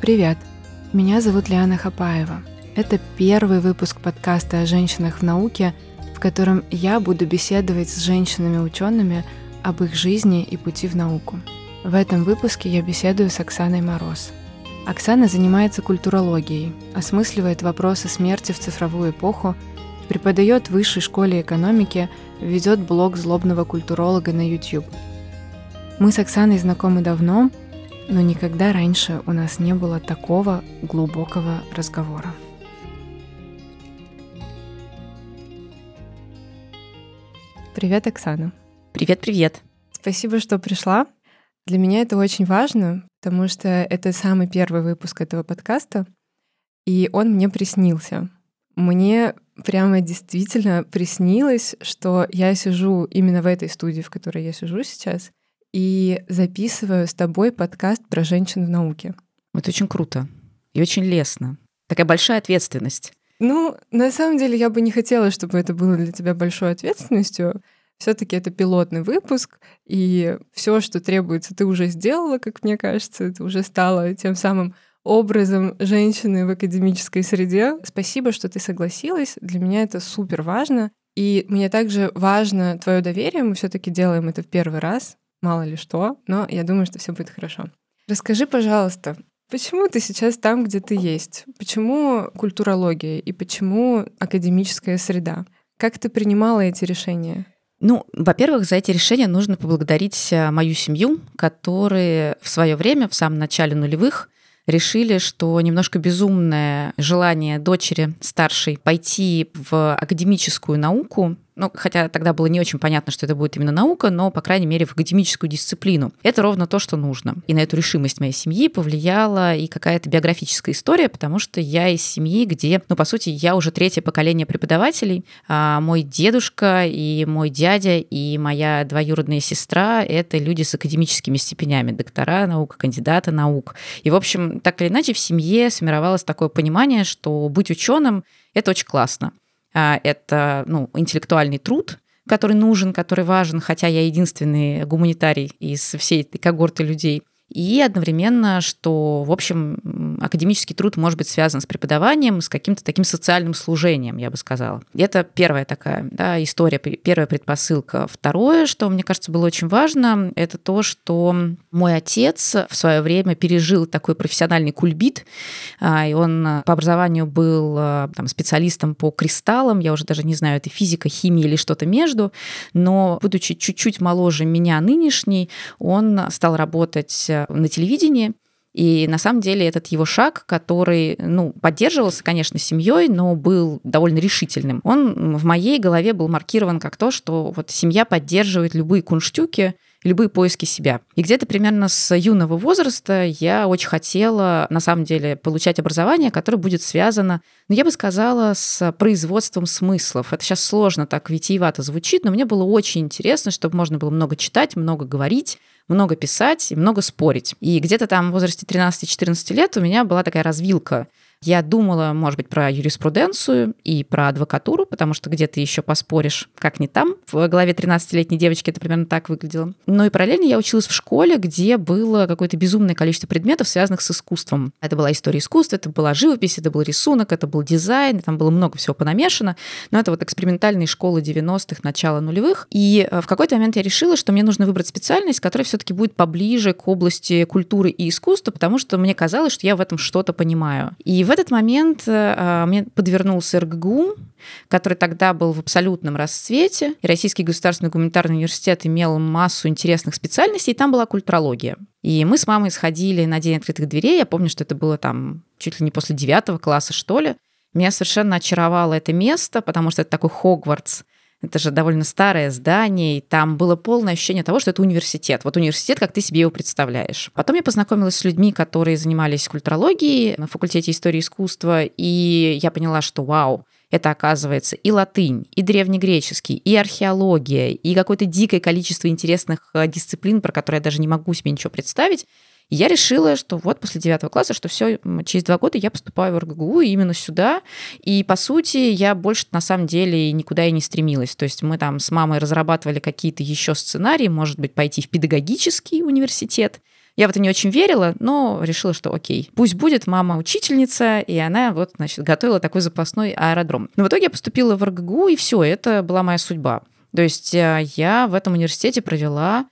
Привет! Меня зовут Лиана Хапаева. Это первый выпуск подкаста о женщинах в науке, в котором я буду беседовать с женщинами-учеными об их жизни и пути в науку. В этом выпуске я беседую с Оксаной Мороз. Оксана занимается культурологией, осмысливает вопросы смерти в цифровую эпоху, преподает в высшей школе экономики, ведет блог злобного культуролога на YouTube. Мы с Оксаной знакомы давно, но никогда раньше у нас не было такого глубокого разговора. Привет, Оксана. Привет-привет. Спасибо, что пришла. Для меня это очень важно, потому что это самый первый выпуск этого подкаста, и он мне приснился. Мне прямо действительно приснилось, что я сижу именно в этой студии, в которой я сижу сейчас, и записываю с тобой подкаст про женщин в науке. Это очень круто и очень лестно. Такая большая ответственность. Ну, на самом деле, я бы не хотела, чтобы это было для тебя большой ответственностью. Все-таки это пилотный выпуск, и все, что требуется, ты уже сделала, как мне кажется, ты уже стала тем самым образом женщины в академической среде. Спасибо, что ты согласилась. Для меня это супер важно. И мне также важно твое доверие. Мы все-таки делаем это в первый раз мало ли что, но я думаю, что все будет хорошо. Расскажи, пожалуйста, почему ты сейчас там, где ты есть? Почему культурология и почему академическая среда? Как ты принимала эти решения? Ну, во-первых, за эти решения нужно поблагодарить э, мою семью, которые в свое время, в самом начале нулевых, решили, что немножко безумное желание дочери старшей пойти в академическую науку ну, хотя тогда было не очень понятно, что это будет именно наука, но, по крайней мере, в академическую дисциплину. Это ровно то, что нужно. И на эту решимость моей семьи повлияла и какая-то биографическая история, потому что я из семьи, где, ну, по сути, я уже третье поколение преподавателей. А мой дедушка и мой дядя и моя двоюродная сестра — это люди с академическими степенями, доктора наук, кандидаты наук. И, в общем, так или иначе в семье сформировалось такое понимание, что быть ученым — это очень классно. А, это ну, интеллектуальный труд, который нужен, который важен, хотя я единственный гуманитарий из всей этой когорты людей – и одновременно, что, в общем, академический труд может быть связан с преподаванием, с каким-то таким социальным служением, я бы сказала. Это первая такая да, история, первая предпосылка. Второе, что мне кажется было очень важно, это то, что мой отец в свое время пережил такой профессиональный кульбит, а, и он по образованию был а, там, специалистом по кристаллам, я уже даже не знаю, это физика, химия или что-то между, но будучи чуть-чуть моложе меня нынешней, он стал работать на телевидении. И на самом деле этот его шаг, который, ну, поддерживался, конечно, семьей, но был довольно решительным. Он в моей голове был маркирован как то, что вот семья поддерживает любые кунштюки, любые поиски себя. И где-то примерно с юного возраста я очень хотела, на самом деле, получать образование, которое будет связано, ну, я бы сказала, с производством смыслов. Это сейчас сложно так витиевато звучит, но мне было очень интересно, чтобы можно было много читать, много говорить, много писать и много спорить. И где-то там в возрасте 13-14 лет у меня была такая развилка – я думала, может быть, про юриспруденцию и про адвокатуру, потому что где-то еще поспоришь, как не там. В голове 13-летней девочки это примерно так выглядело. Но и параллельно я училась в школе, где было какое-то безумное количество предметов, связанных с искусством. Это была история искусства, это была живопись, это был рисунок, это был дизайн, там было много всего понамешано. Но это вот экспериментальные школы 90-х, начала нулевых. И э, в какой-то момент я решила, что мне нужно выбрать специальность, которая все-таки будет поближе к области культуры и искусства, потому что мне казалось, что я в этом что-то понимаю. И в этот момент э, мне подвернулся РГГУ, который тогда был в абсолютном расцвете. И Российский государственный гуманитарный университет имел массу интересных специальностей, и там была культурология. И мы с мамой сходили на День открытых дверей. Я помню, что это было там чуть ли не после девятого класса, что ли. Меня совершенно очаровало это место, потому что это такой Хогвартс – это же довольно старое здание, и там было полное ощущение того, что это университет. Вот университет, как ты себе его представляешь. Потом я познакомилась с людьми, которые занимались культурологией на факультете истории искусства, и я поняла, что вау, это оказывается и латынь, и древнегреческий, и археология, и какое-то дикое количество интересных э, дисциплин, про которые я даже не могу себе ничего представить я решила, что вот после девятого класса, что все, через два года я поступаю в РГГУ именно сюда. И, по сути, я больше на самом деле никуда и не стремилась. То есть мы там с мамой разрабатывали какие-то еще сценарии, может быть, пойти в педагогический университет, Я в это не очень верила, но решила, что окей, пусть будет мама учительница, и она вот, значит, готовила такой запасной аэродром. Но в итоге я поступила в РГГУ, и все, это была моя судьба. То есть э, я в этом университете провела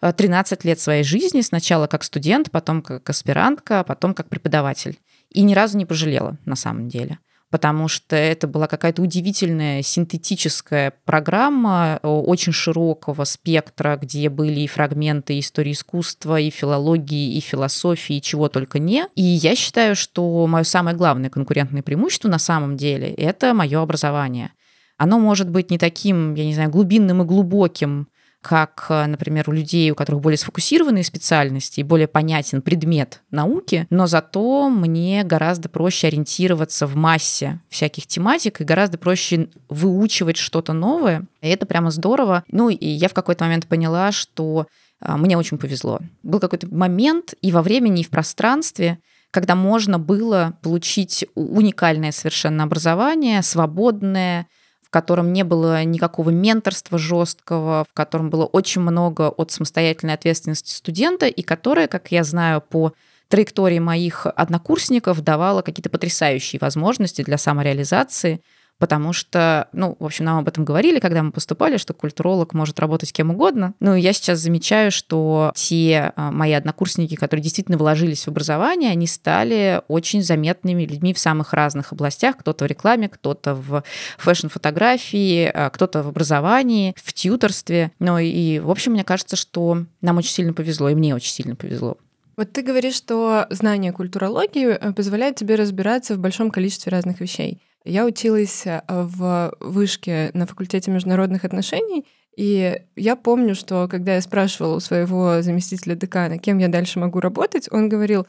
13 э, лет своей жизни, сначала как студент, потом как аспирантка, потом как преподаватель. И ни разу не пожалела, на самом деле потому что это была какая-то удивительная синтетическая программа очень широкого спектра, где были и фрагменты истории искусства, и филологии, и философии, и чего только не. И я считаю, что мое самое главное конкурентное преимущество на самом деле – это мое образование. Оно может быть не таким, я не знаю, глубинным и глубоким, как, э, например, у людей, у которых более сфокусированные специальности и более понятен предмет науки, но зато мне гораздо проще ориентироваться в массе всяких тематик и гораздо проще выучивать что-то новое. И это прямо здорово. Ну и я в какой-то момент поняла, что э, мне очень повезло. Был какой-то момент и во времени, и в пространстве, когда можно было получить уникальное совершенно образование, свободное, котором не было никакого менторства жесткого, в котором было очень много от самостоятельной ответственности студента, и которое, как я знаю по траектории моих однокурсников, давало какие-то потрясающие возможности для самореализации – потому что, ну, в общем, нам об этом говорили, когда мы поступали, что культуролог может работать кем угодно. Ну, я сейчас замечаю, что те а, мои однокурсники, которые действительно вложились в образование, они стали очень заметными людьми в самых разных областях. Кто-то в рекламе, кто-то в фэшн-фотографии, а, кто-то в образовании, в тьюторстве. Ну, и, в общем, мне кажется, что нам очень сильно повезло, и мне очень сильно повезло. Вот ты говоришь, что знание культурологии э, позволяет тебе разбираться в большом количестве разных вещей. Я училась э, в вышке на факультете международных отношений, и я помню, что когда я спрашивала у своего заместителя декана, кем я дальше могу работать, он говорил,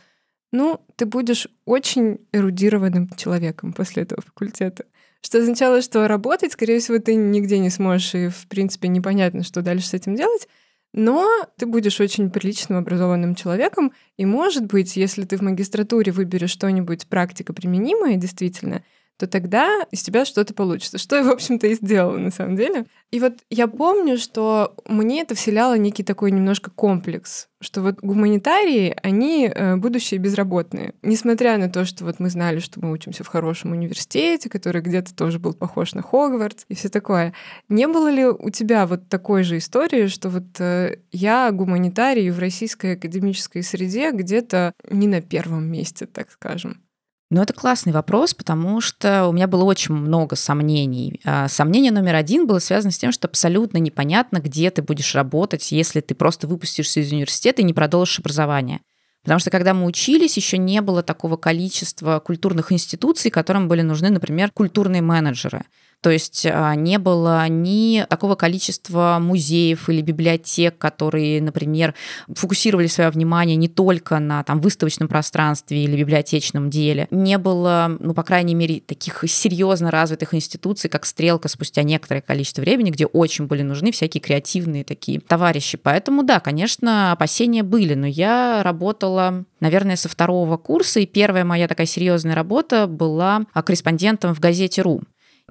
ну, ты будешь очень эрудированным человеком после этого факультета. Что означало, что работать, скорее всего, ты нигде не сможешь, и, в принципе, непонятно, что дальше с этим делать. Но ты будешь очень приличным, образованным человеком, и, может быть, если ты в магистратуре выберешь что-нибудь практика применимое, действительно, то тогда из тебя что-то получится. Что я, в общем-то, и сделала на самом деле. И вот я помню, что мне это вселяло некий такой немножко комплекс, что вот гуманитарии, они э, будущие безработные. Несмотря на то, что вот мы знали, что мы учимся в хорошем университете, который где-то тоже был похож на Хогвартс и все такое. Не было ли у тебя вот такой же истории, что вот э, я гуманитарий в российской академической среде где-то не на первом месте, так скажем? Ну, это классный вопрос, потому что у меня было очень много сомнений. А, сомнение номер один было связано с тем, что абсолютно непонятно, где ты будешь работать, если ты просто выпустишься из университета и не продолжишь образование. Потому что когда мы учились, еще не было такого количества культурных институций, которым были нужны, например, культурные менеджеры. То есть а, не было ни такого количества музеев или библиотек, которые, например, фокусировали свое внимание не только на там, выставочном пространстве или библиотечном деле. Не было, ну, по крайней мере, таких серьезно развитых институций, как «Стрелка» спустя некоторое количество времени, где очень были нужны всякие креативные такие товарищи. Поэтому, да, конечно, опасения были, но я работала наверное, со второго курса, и первая моя такая серьезная работа была корреспондентом в газете «Ру».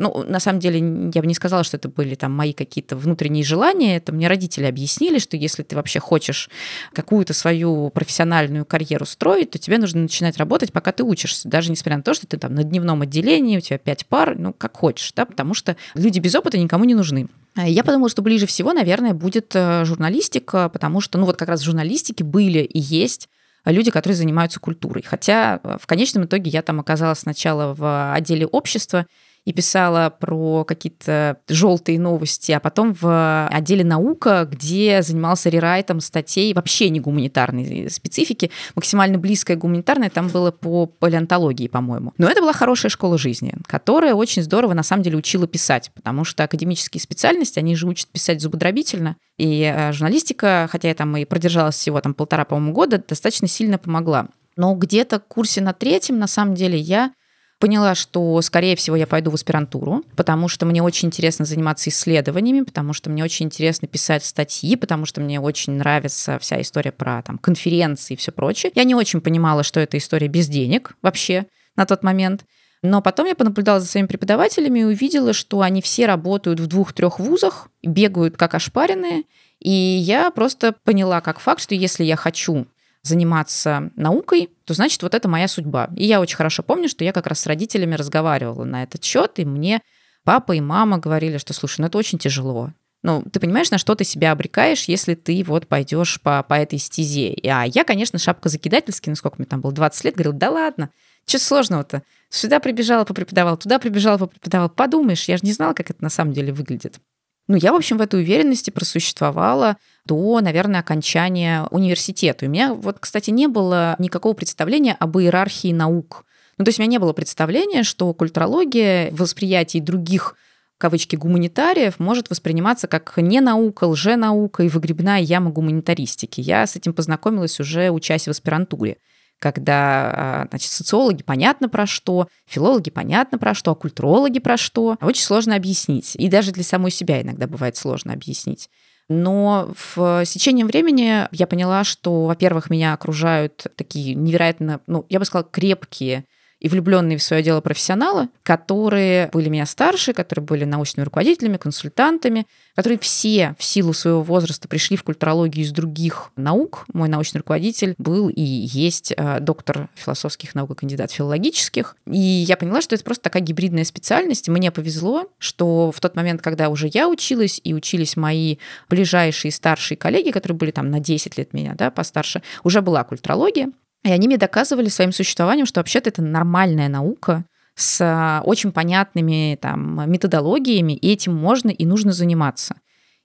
Ну, на самом деле, я бы не сказала, что это были там мои какие-то внутренние желания. Это мне родители объяснили, что если ты вообще хочешь какую-то свою профессиональную карьеру строить, то тебе нужно начинать работать, пока ты учишься. Даже несмотря на то, что ты там на дневном отделении, у тебя пять пар, ну, как хочешь, да, потому что люди без опыта никому не нужны. А я подумала, что ближе всего, наверное, будет э, журналистика, потому что, ну, вот как раз в журналистике были и есть люди, которые занимаются культурой. Хотя э, в конечном итоге я там оказалась сначала в отделе общества, и писала про какие-то желтые новости, а потом в отделе наука, где занимался рерайтом статей вообще не гуманитарной специфики, максимально близкая гуманитарная, там было по палеонтологии, по-моему. Но это была хорошая школа жизни, которая очень здорово, на самом деле, учила писать, потому что академические специальности, они же учат писать зубодробительно, и э, журналистика, хотя я там и продержалась всего там полтора, по-моему, года, достаточно сильно помогла. Но где-то в курсе на третьем, на самом деле, я Поняла, что, скорее всего, я пойду в аспирантуру, потому что мне очень интересно заниматься исследованиями, потому что мне очень интересно писать статьи, потому что мне очень нравится вся история про там, конференции и все прочее. Я не очень понимала, что это история без денег вообще на тот момент. Но потом я понаблюдала за своими преподавателями и увидела, что они все работают в двух-трех вузах, бегают как ошпаренные. И я просто поняла как факт, что если я хочу заниматься наукой, то значит, вот это моя судьба. И я очень хорошо помню, что я как раз с родителями разговаривала на этот счет, и мне папа и мама говорили, что, слушай, ну это очень тяжело. Ну, ты понимаешь, на что ты себя обрекаешь, если ты вот пойдешь по, по этой стезе. А я, конечно, шапка закидательски, ну сколько мне там было, 20 лет, говорила, да ладно, что сложного-то? Сюда прибежала, попреподавала, туда прибежала, попреподавала. Подумаешь, я же не знала, как это на самом деле выглядит. Ну, я, в общем, в этой уверенности просуществовала до, наверное, окончания университета. У меня вот, кстати, не было никакого представления об иерархии наук. Ну, то есть у меня не было представления, что культурология в восприятии других кавычки гуманитариев может восприниматься как не наука, лженаука и выгребная яма гуманитаристики. Я с этим познакомилась уже учась в аспирантуре когда а, значит, социологи понятно про что, филологи понятно про что, а культурологи про что. Очень сложно объяснить. И даже для самой себя иногда бывает сложно объяснить. Но в течение времени я поняла, что, во-первых, меня окружают такие невероятно, ну, я бы сказала, крепкие и влюбленные в свое дело профессионалы, которые были меня старше, которые были научными руководителями, консультантами, которые все в силу своего возраста пришли в культурологию из других наук. Мой научный руководитель был и есть э, доктор философских наук и кандидат филологических. И я поняла, что это просто такая гибридная специальность. Мне повезло, что в тот момент, когда уже я училась и учились мои ближайшие старшие коллеги, которые были там на 10 лет меня, да, постарше, уже была культурология. И они мне доказывали своим существованием, что вообще-то это нормальная наука с а, очень понятными там, методологиями, и этим можно и нужно заниматься.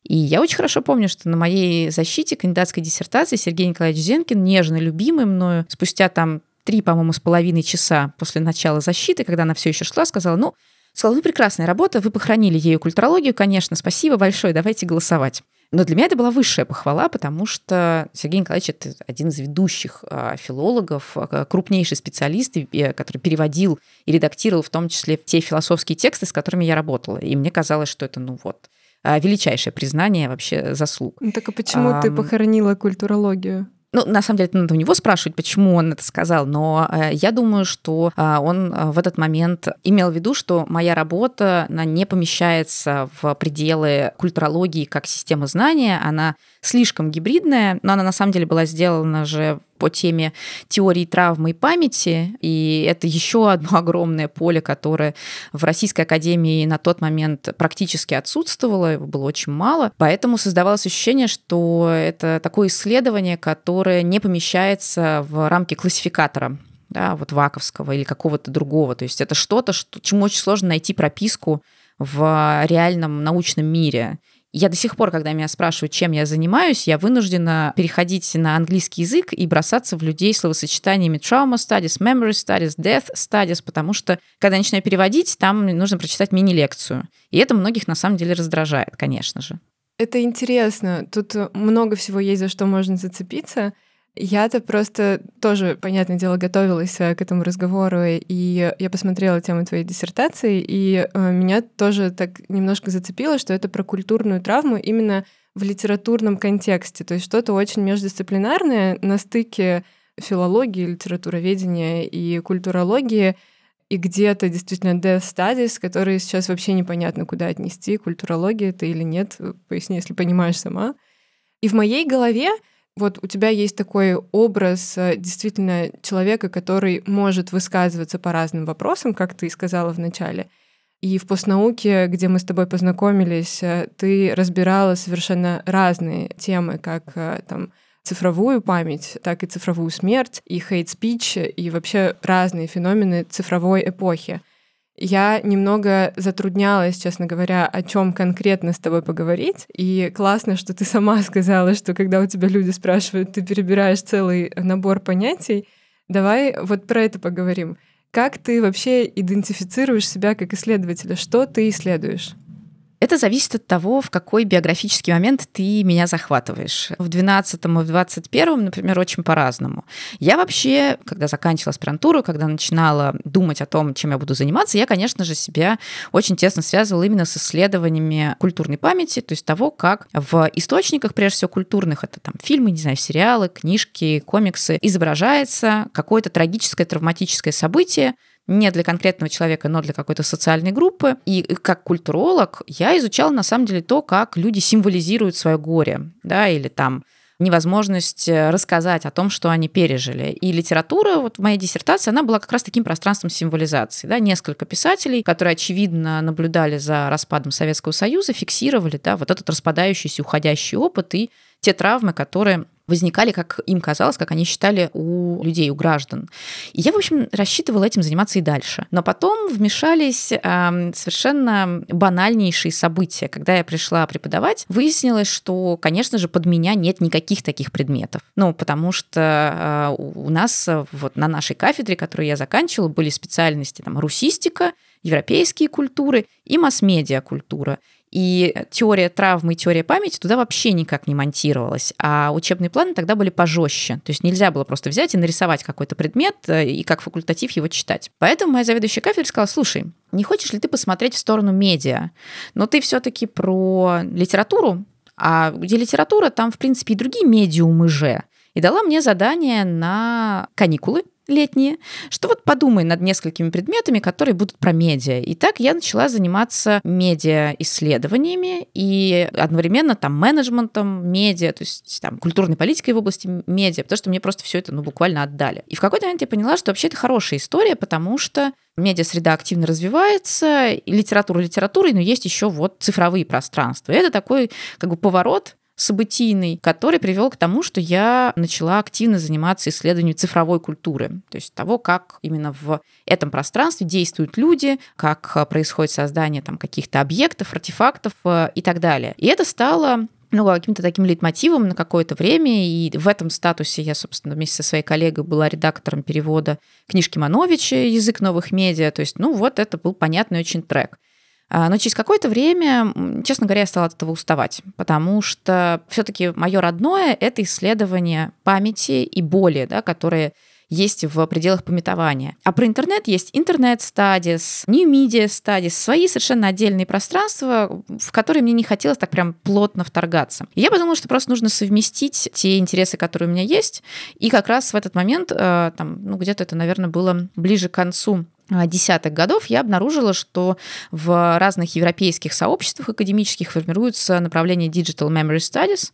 И я очень хорошо помню, что на моей защите кандидатской диссертации Сергей Николаевич Зенкин, нежно любимый мною, спустя там три, по-моему, с половиной часа после начала защиты, когда она все еще шла, сказала, ну, сказала, ну, прекрасная работа, вы похоронили ею культурологию, конечно, спасибо большое, давайте голосовать. Но для меня это была высшая похвала, потому что Сергей Николаевич это один из ведущих а, филологов, а, крупнейший специалист, который переводил и редактировал в том числе те философские тексты, с которыми я работала. И мне казалось, что это, ну вот, а, величайшее признание вообще заслуг. Ну, так а почему а, ты похоронила культурологию? Ну, на самом деле, это надо у него спрашивать, почему он это сказал, но э, я думаю, что э, он э, в этот момент имел в виду, что моя работа, она не помещается в пределы культурологии как системы знания, она слишком гибридная, но она на самом деле была сделана же по теме теории травмы и памяти, и это еще одно огромное поле, которое в Российской Академии на тот момент практически отсутствовало, его было очень мало, поэтому создавалось ощущение, что это такое исследование, которое не помещается в рамки классификатора да, вот ваковского или какого-то другого. То есть это что-то, что, чему очень сложно найти прописку в реальном научном мире. Я до сих пор, когда меня спрашивают, чем я занимаюсь, я вынуждена переходить на английский язык и бросаться в людей словосочетаниями trauma studies, memory studies, death studies, потому что, когда я начинаю переводить, там нужно прочитать мини-лекцию. И это многих на самом деле раздражает, конечно же. Это интересно. Тут много всего есть, за что можно зацепиться. Я-то просто тоже, понятное дело, готовилась э, к этому разговору, и я посмотрела тему твоей диссертации, и э, меня тоже так немножко зацепило, что это про культурную травму именно в литературном контексте, то есть что-то очень междисциплинарное на стыке филологии, литературоведения и культурологии, и где-то действительно death studies, которые сейчас вообще непонятно, куда отнести, культурология это или нет, поясни, если понимаешь сама. И в моей голове вот у тебя есть такой образ э, действительно человека, который может высказываться по разным вопросам, как ты сказала в начале. И в постнауке, где мы с тобой познакомились, э, ты разбирала совершенно разные темы, как э, там цифровую память, так и цифровую смерть, и хейт-спич, и вообще разные феномены цифровой эпохи. Я немного затруднялась, честно говоря, о чем конкретно с тобой поговорить. И классно, что ты сама сказала, что когда у тебя люди спрашивают, ты перебираешь целый набор понятий. Давай вот про это поговорим. Как ты вообще идентифицируешь себя как исследователя? Что ты исследуешь? Это зависит от того, в какой биографический момент ты меня захватываешь. В 12 и в 21, например, очень по-разному. Я вообще, когда заканчивала аспирантуру, когда начинала думать о том, чем я буду заниматься, я, конечно же, себя очень тесно связывала именно с исследованиями культурной памяти, то есть того, как в источниках, прежде всего культурных, это там фильмы, не знаю, сериалы, книжки, комиксы, изображается какое-то трагическое, травматическое событие, не для конкретного человека, но для какой-то социальной группы. И как культуролог я изучала на самом деле то, как люди символизируют свое горе, да, или там невозможность э, рассказать о том, что они пережили. И литература, вот в моей диссертации, она была как раз таким пространством символизации. Да? Несколько писателей, которые, очевидно, наблюдали за распадом Советского Союза, фиксировали да, вот этот распадающийся, уходящий опыт и те травмы, которые возникали, как им казалось, как они считали у людей, у граждан. И я, в общем, рассчитывала этим заниматься и дальше. Но потом вмешались э, совершенно банальнейшие события. Когда я пришла преподавать, выяснилось, что, конечно же, под меня нет никаких таких предметов. Ну, потому что э, у нас вот на нашей кафедре, которую я заканчивала, были специальности там русистика, европейские культуры и масс-медиа культура. И теория травмы и теория памяти туда вообще никак не монтировалась. А учебные планы тогда были пожестче. То есть нельзя было просто взять и нарисовать какой-то предмет э, и как факультатив его читать. Поэтому моя заведующая кафедрой сказала, слушай, не хочешь ли ты посмотреть в сторону медиа? Но ты все-таки про литературу, а где литература, там, в принципе, и другие медиумы же. И дала мне задание на каникулы, летние, что вот подумай над несколькими предметами, которые будут про медиа. И так я начала заниматься медиа-исследованиями и одновременно там менеджментом медиа, то есть там культурной политикой в области медиа, потому что мне просто все это ну, буквально отдали. И в какой-то момент я поняла, что вообще это хорошая история, потому что медиа-среда активно развивается, и литература литературой, но есть еще вот цифровые пространства. И это такой как бы поворот событийный, который привел к тому, что я начала активно заниматься исследованием цифровой культуры, то есть того, как именно в этом пространстве действуют люди, как э, происходит создание там каких-то объектов, артефактов э, и так далее. И это стало ну, каким-то таким лейтмотивом на какое-то время. И в этом статусе я, собственно, вместе со своей коллегой была редактором перевода книжки Мановича «Язык новых медиа». То есть, ну, вот это был понятный очень трек. А, но через какое-то время, честно говоря, я стала от этого уставать, потому что все-таки мое родное это исследование памяти и боли, да, которые есть в пределах пометования. А про интернет есть интернет-стадис, New Media Studies, свои совершенно отдельные пространства, в которые мне не хотелось так прям плотно вторгаться. И я подумала, что просто нужно совместить те интересы, которые у меня есть, и как раз в этот момент, э, там, ну, где-то это, наверное, было ближе к концу десятых годов я обнаружила, что в разных европейских сообществах академических формируется направление Digital Memory Studies,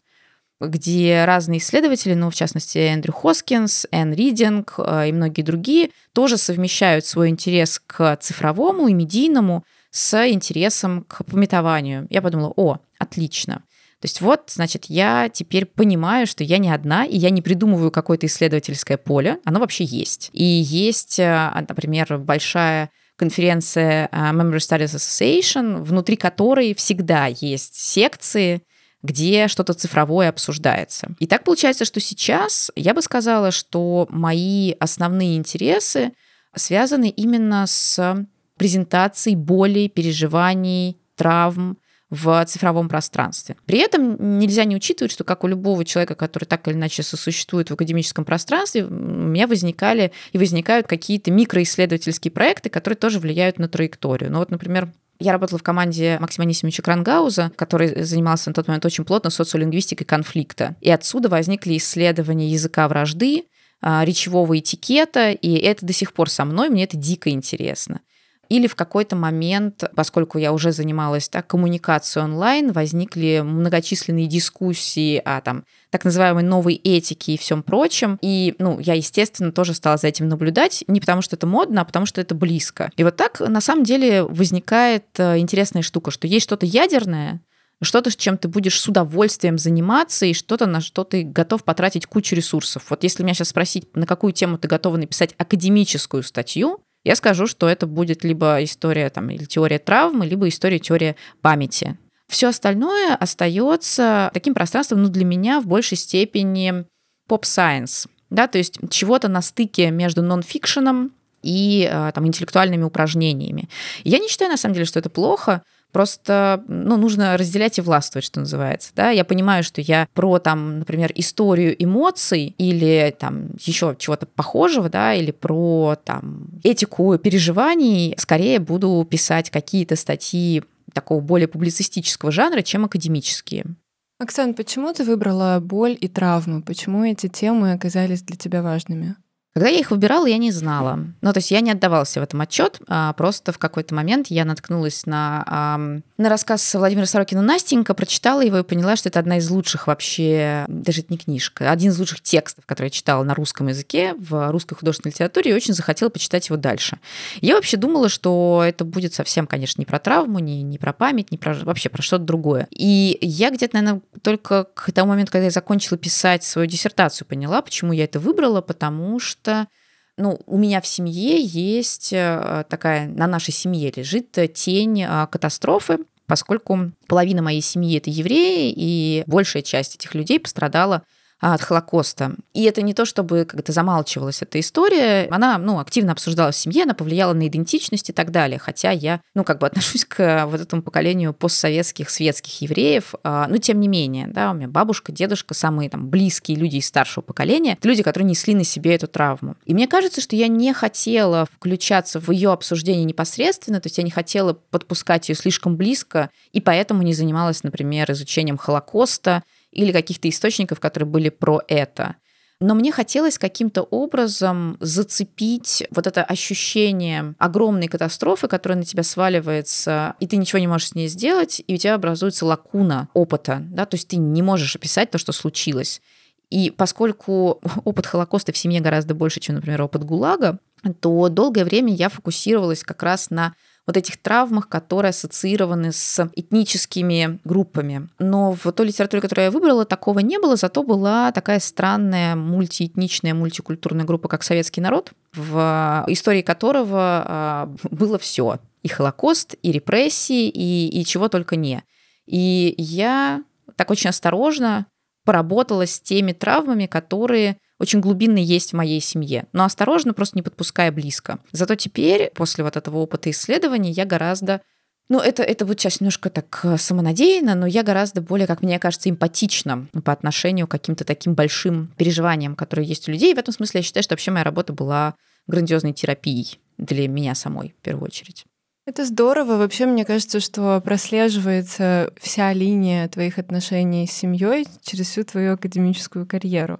где разные исследователи, ну, в частности, Эндрю Хоскинс, Энн Ридинг а, и многие другие, тоже совмещают свой интерес к цифровому и медийному с интересом к пометованию. Я подумала, о, отлично. То есть вот, значит, я теперь понимаю, что я не одна, и я не придумываю какое-то исследовательское поле, оно вообще есть. И есть, э, например, большая конференция э, Memory Studies Association, внутри которой всегда есть секции, где что-то цифровое обсуждается. И так получается, что сейчас я бы сказала, что мои основные интересы связаны именно с презентацией боли, переживаний, травм, в цифровом пространстве. При этом нельзя не учитывать, что как у любого человека, который так или иначе сосуществует в академическом пространстве, у меня возникали и возникают какие-то микроисследовательские проекты, которые тоже влияют на траекторию. Ну вот, например, я работала в команде Максима Анисимовича Крангауза, который занимался на тот момент очень плотно социолингвистикой конфликта. И отсюда возникли исследования языка вражды, а, речевого этикета, и это до сих пор со мной, мне это дико интересно. Или в какой-то момент, поскольку я уже занималась так, коммуникацией онлайн, возникли многочисленные дискуссии о там, так называемой новой этике и всем прочем. И, ну, я, естественно, тоже стала за этим наблюдать, не потому что это модно, а потому что это близко. И вот так, на самом деле, возникает э, интересная штука, что есть что-то ядерное, что-то, с чем ты будешь с удовольствием заниматься, и что-то, на что ты готов потратить кучу ресурсов. Вот если меня сейчас спросить, на какую тему ты готова написать академическую статью, я скажу, что это будет либо история там, или теория травмы, либо история теория памяти. Все остальное остается таким пространством, ну, для меня в большей степени pop science, да, то есть чего-то на стыке между нон-фикшеном и э, там, интеллектуальными упражнениями. Я не считаю, на самом деле, что это плохо, Просто ну, нужно разделять и властвовать, что называется. Да? Я понимаю, что я про, там, например, историю эмоций или там еще чего-то похожего, да, или про там, этику переживаний, скорее буду писать какие-то статьи такого более публицистического жанра, чем академические. Оксан, почему ты выбрала боль и травмы? Почему эти темы оказались для тебя важными? Когда я их выбирала, я не знала. Ну, то есть я не отдавалась в этом отчет, а просто в какой-то момент я наткнулась на, а, на рассказ Владимира Сорокина «Настенька», прочитала его и поняла, что это одна из лучших вообще, даже это не книжка, один из лучших текстов, который я читала на русском языке, в русской художественной литературе, и очень захотела почитать его дальше. Я вообще думала, что это будет совсем, конечно, не про травму, не, не про память, не про вообще про что-то другое. И я где-то, наверное, только к тому моменту, когда я закончила писать свою диссертацию, поняла, почему я это выбрала, потому что что ну, у меня в семье есть э, такая, на нашей семье лежит тень э, катастрофы, поскольку половина моей семьи это евреи, и большая часть этих людей пострадала от Холокоста. И это не то, чтобы как-то замалчивалась эта история. Она, ну, активно обсуждалась в семье, она повлияла на идентичность и так далее. Хотя я, ну, как бы отношусь к вот этому поколению постсоветских светских евреев. А, но тем не менее, да, у меня бабушка, дедушка, самые там близкие люди из старшего поколения, это люди, которые несли на себе эту травму. И мне кажется, что я не хотела включаться в ее обсуждение непосредственно, то есть я не хотела подпускать ее слишком близко, и поэтому не занималась, например, изучением Холокоста, или каких-то источников, которые были про это. Но мне хотелось каким-то образом зацепить вот это ощущение огромной катастрофы, которая на тебя сваливается, и ты ничего не можешь с ней сделать, и у тебя образуется лакуна опыта, да, то есть ты не можешь описать то, что случилось. И поскольку опыт Холокоста в семье гораздо больше, чем, например, опыт ГУЛАГа, то долгое время я фокусировалась как раз на вот этих травмах, которые ассоциированы с этническими группами. Но в той литературе, которую я выбрала, такого не было, зато была такая странная мультиэтничная, мультикультурная группа, как советский народ, в истории которого а, было все. И Холокост, и репрессии, и, и чего только не. И я так очень осторожно поработала с теми травмами, которые очень глубинно есть в моей семье, но осторожно, просто не подпуская близко. Зато теперь, после вот этого опыта исследований, я гораздо ну, это, это будет сейчас немножко так э, самонадеянно, но я гораздо более, как мне кажется, эмпатична по отношению к каким-то таким большим переживаниям, которые есть у людей. И в этом смысле я считаю, что вообще моя работа была грандиозной терапией для меня самой, в первую очередь. Это здорово. Вообще, мне кажется, что прослеживается вся линия твоих отношений с семьей через всю твою академическую карьеру.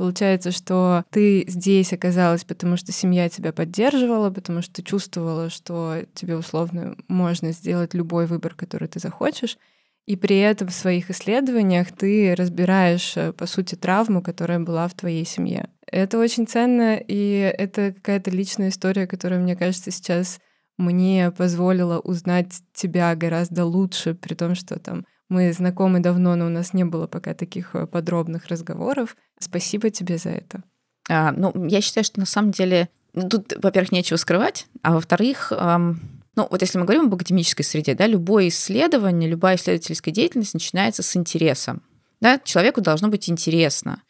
Получается, что ты здесь оказалась, потому что семья тебя поддерживала, потому что чувствовала, что тебе условно можно сделать любой выбор, который ты захочешь. И при этом в своих исследованиях ты разбираешь, э, по сути, травму, которая была в твоей семье. Это очень ценно, и это какая-то личная история, которая, мне кажется, сейчас мне позволила узнать тебя гораздо лучше, при том, что там мы знакомы давно, но у нас не было пока таких э, подробных разговоров. Спасибо тебе за это. А, ну, я считаю, что на самом деле ну, тут, во-первых, нечего скрывать, а во-вторых, эм, ну, вот если мы говорим об академической среде, да, любое исследование, любая исследовательская деятельность начинается с интереса. Да, человеку должно быть интересно.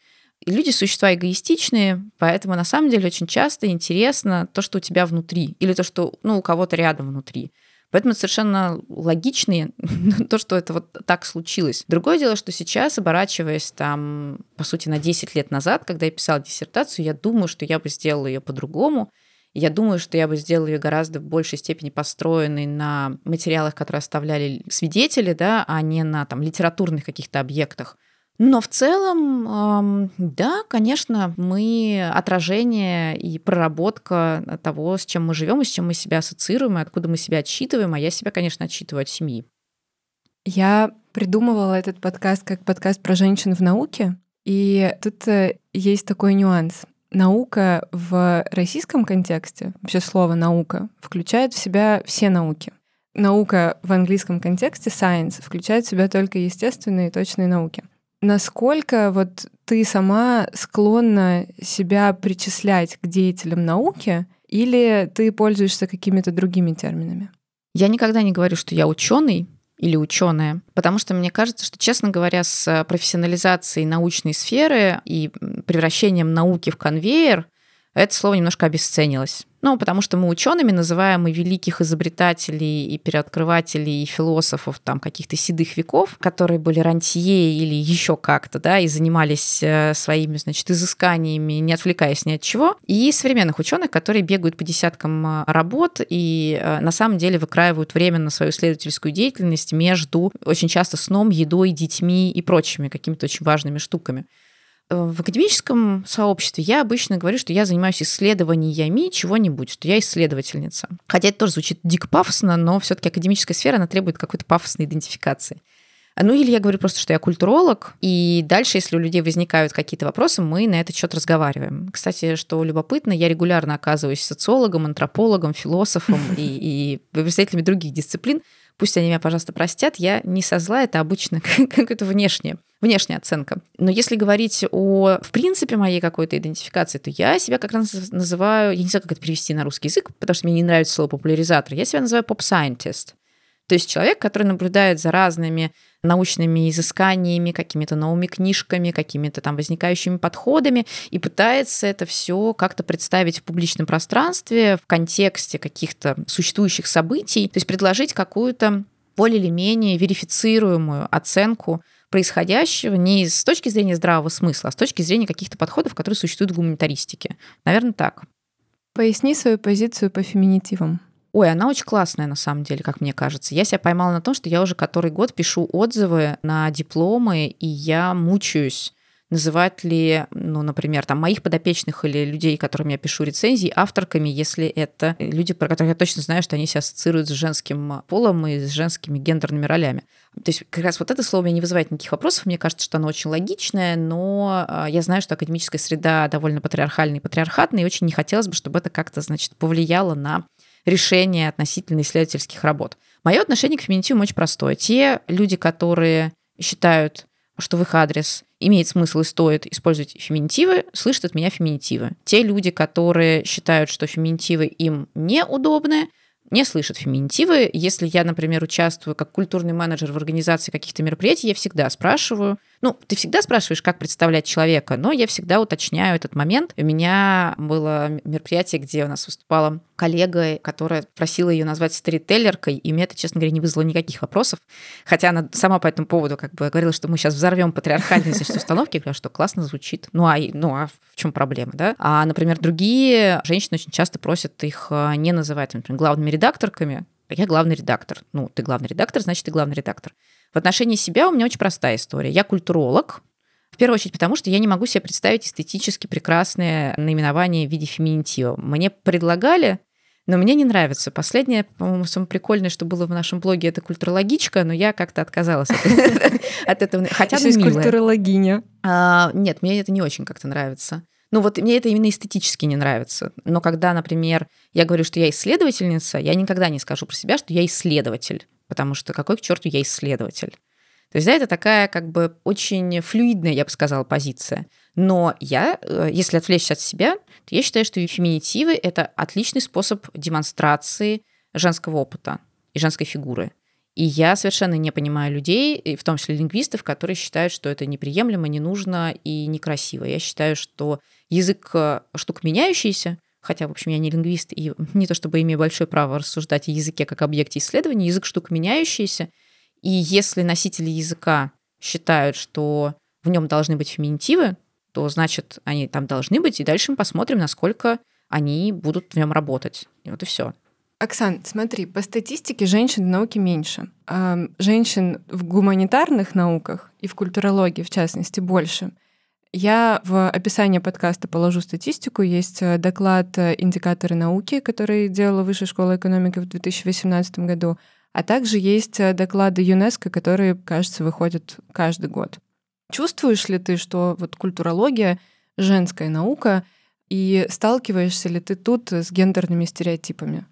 И люди существа эгоистичные, поэтому на самом деле очень часто интересно то, что у тебя внутри, или то, что ну, у кого-то рядом внутри. Поэтому это совершенно логично то, что это вот так случилось. Другое дело, что сейчас, оборачиваясь там, по сути, на 10 лет назад, когда я писала диссертацию, я думаю, что я бы сделала ее по-другому. Я думаю, что я бы сделала ее гораздо в большей степени построенной на материалах, которые оставляли свидетели, да, а не на там, литературных каких-то объектах. Но в целом, да, конечно, мы отражение и проработка того, с чем мы живем и с чем мы себя ассоциируем, и откуда мы себя отсчитываем, а я себя, конечно, отсчитываю от семьи. Я придумывала этот подкаст как подкаст про женщин в науке, и тут э, есть такой нюанс. Наука в российском контексте, вообще слово наука, включает в себя все науки. Наука в английском контексте, science, включает в себя только естественные и точные науки. Насколько вот ты сама склонна себя причислять к деятелям науки, или ты пользуешься какими-то другими терминами? Я никогда не говорю, что я ученый или ученая, потому что мне кажется, что, честно говоря, с профессионализацией научной сферы и превращением науки в конвейер это слово немножко обесценилось. Ну, потому что мы учеными называем и великих изобретателей, и переоткрывателей, и философов там каких-то седых веков, которые были рантье или еще как-то, да, и занимались э, своими, значит, изысканиями, не отвлекаясь ни от чего. И современных ученых, которые бегают по десяткам э, работ и э, на самом деле выкраивают время на свою исследовательскую деятельность между очень часто сном, едой, детьми и прочими какими-то очень важными штуками. В академическом сообществе я обычно говорю, что я занимаюсь исследованиями чего-нибудь, что я исследовательница. Хотя это тоже звучит дико пафосно, но все-таки академическая сфера, она требует какой-то пафосной идентификации. Ну или я говорю просто, что я культуролог, и дальше, если у людей возникают какие-то вопросы, мы на этот счет разговариваем. Кстати, что любопытно, я регулярно оказываюсь социологом, антропологом, философом и, и представителями других дисциплин. Пусть они меня, пожалуйста, простят, я не со зла, это обычно какая-то внешняя, внешняя оценка. Но если говорить о, в принципе, моей какой-то идентификации, то я себя как раз называю, я не знаю, как это перевести на русский язык, потому что мне не нравится слово популяризатор, я себя называю поп-сайентист. То есть человек, который наблюдает за разными научными изысканиями, какими-то новыми книжками, какими-то там возникающими подходами и пытается это все как-то представить в публичном пространстве в контексте каких-то существующих событий, то есть предложить какую-то более или менее верифицируемую оценку происходящего не с точки зрения здравого смысла, а с точки зрения каких-то подходов, которые существуют в гуманитаристике. Наверное, так. Поясни свою позицию по феминитивам. Ой, она очень классная, на самом деле, как мне кажется. Я себя поймала на том, что я уже который год пишу отзывы на дипломы, и я мучаюсь называть ли, ну, например, там, моих подопечных или людей, которым я пишу рецензии, авторками, если это люди, про которых я точно знаю, что они себя ассоциируют с женским полом и с женскими гендерными ролями. То есть как раз вот это слово меня не вызывает никаких вопросов. Мне кажется, что оно очень логичное, но а, я знаю, что академическая среда довольно патриархальная и патриархатная, и очень не хотелось бы, чтобы это как-то, значит, повлияло на решения относительно исследовательских работ. Мое отношение к феминитивам очень простое. Те люди, которые считают, что в их адрес имеет смысл и стоит использовать феминитивы, слышат от меня феминитивы. Те люди, которые считают, что феминитивы им неудобны, не слышат феминитивы. Если я, например, участвую как культурный менеджер в организации каких-то мероприятий, я всегда спрашиваю, ну, ты всегда спрашиваешь, как представлять человека, но я всегда уточняю этот момент. У меня было мероприятие, где у нас выступала коллега, которая просила ее назвать сторителлеркой, и мне это, честно говоря, не вызвало никаких вопросов. Хотя она сама по этому поводу как бы говорила, что мы сейчас взорвем патриархальные значит, установки, говорю, что классно звучит. Ну а, ну, а в чем проблема, да? А, например, другие женщины очень часто просят их а, не называть, например, главными редакторками, я главный редактор. Ну, ты главный редактор, значит, ты главный редактор. В отношении себя у меня очень простая история. Я культуролог, в первую очередь потому, что я не могу себе представить эстетически прекрасное наименование в виде феминитива. Мне предлагали, но мне не нравится. Последнее, по-моему, самое прикольное, что было в нашем блоге, это культурологичка, но я как-то отказалась от этого. Хотя бы милая. культурологиня. А, нет, мне это не очень как-то нравится. Ну вот мне это именно эстетически не нравится. Но когда, например, я говорю, что я исследовательница, я никогда не скажу про себя, что я исследователь потому что какой к черту я исследователь. То есть, да, это такая как бы очень флюидная, я бы сказала, позиция. Но я, э, если отвлечься от себя, то я считаю, что феминитивы — это отличный способ демонстрации женского опыта и женской фигуры. И я совершенно не понимаю людей, и в том числе лингвистов, которые считают, что это неприемлемо, не нужно и некрасиво. Я считаю, что язык э, штука меняющаяся, хотя, в общем, я не лингвист, и не то чтобы имею большое право рассуждать о языке как объекте исследования, язык штука меняющаяся, и если носители языка считают, что в нем должны быть феминитивы, то значит, они там должны быть, и дальше мы посмотрим, насколько они будут в нем работать. И вот и все. Оксан, смотри, по статистике женщин в науке меньше. А женщин в гуманитарных науках и в культурологии, в частности, больше. Я в описании подкаста положу статистику. Есть э, доклад э, «Индикаторы науки», который делала Высшая школа экономики в 2018 году, а также есть э, доклады ЮНЕСКО, которые, кажется, выходят каждый год. Чувствуешь ли ты, что вот культурология — женская наука, и сталкиваешься ли ты тут с гендерными стереотипами?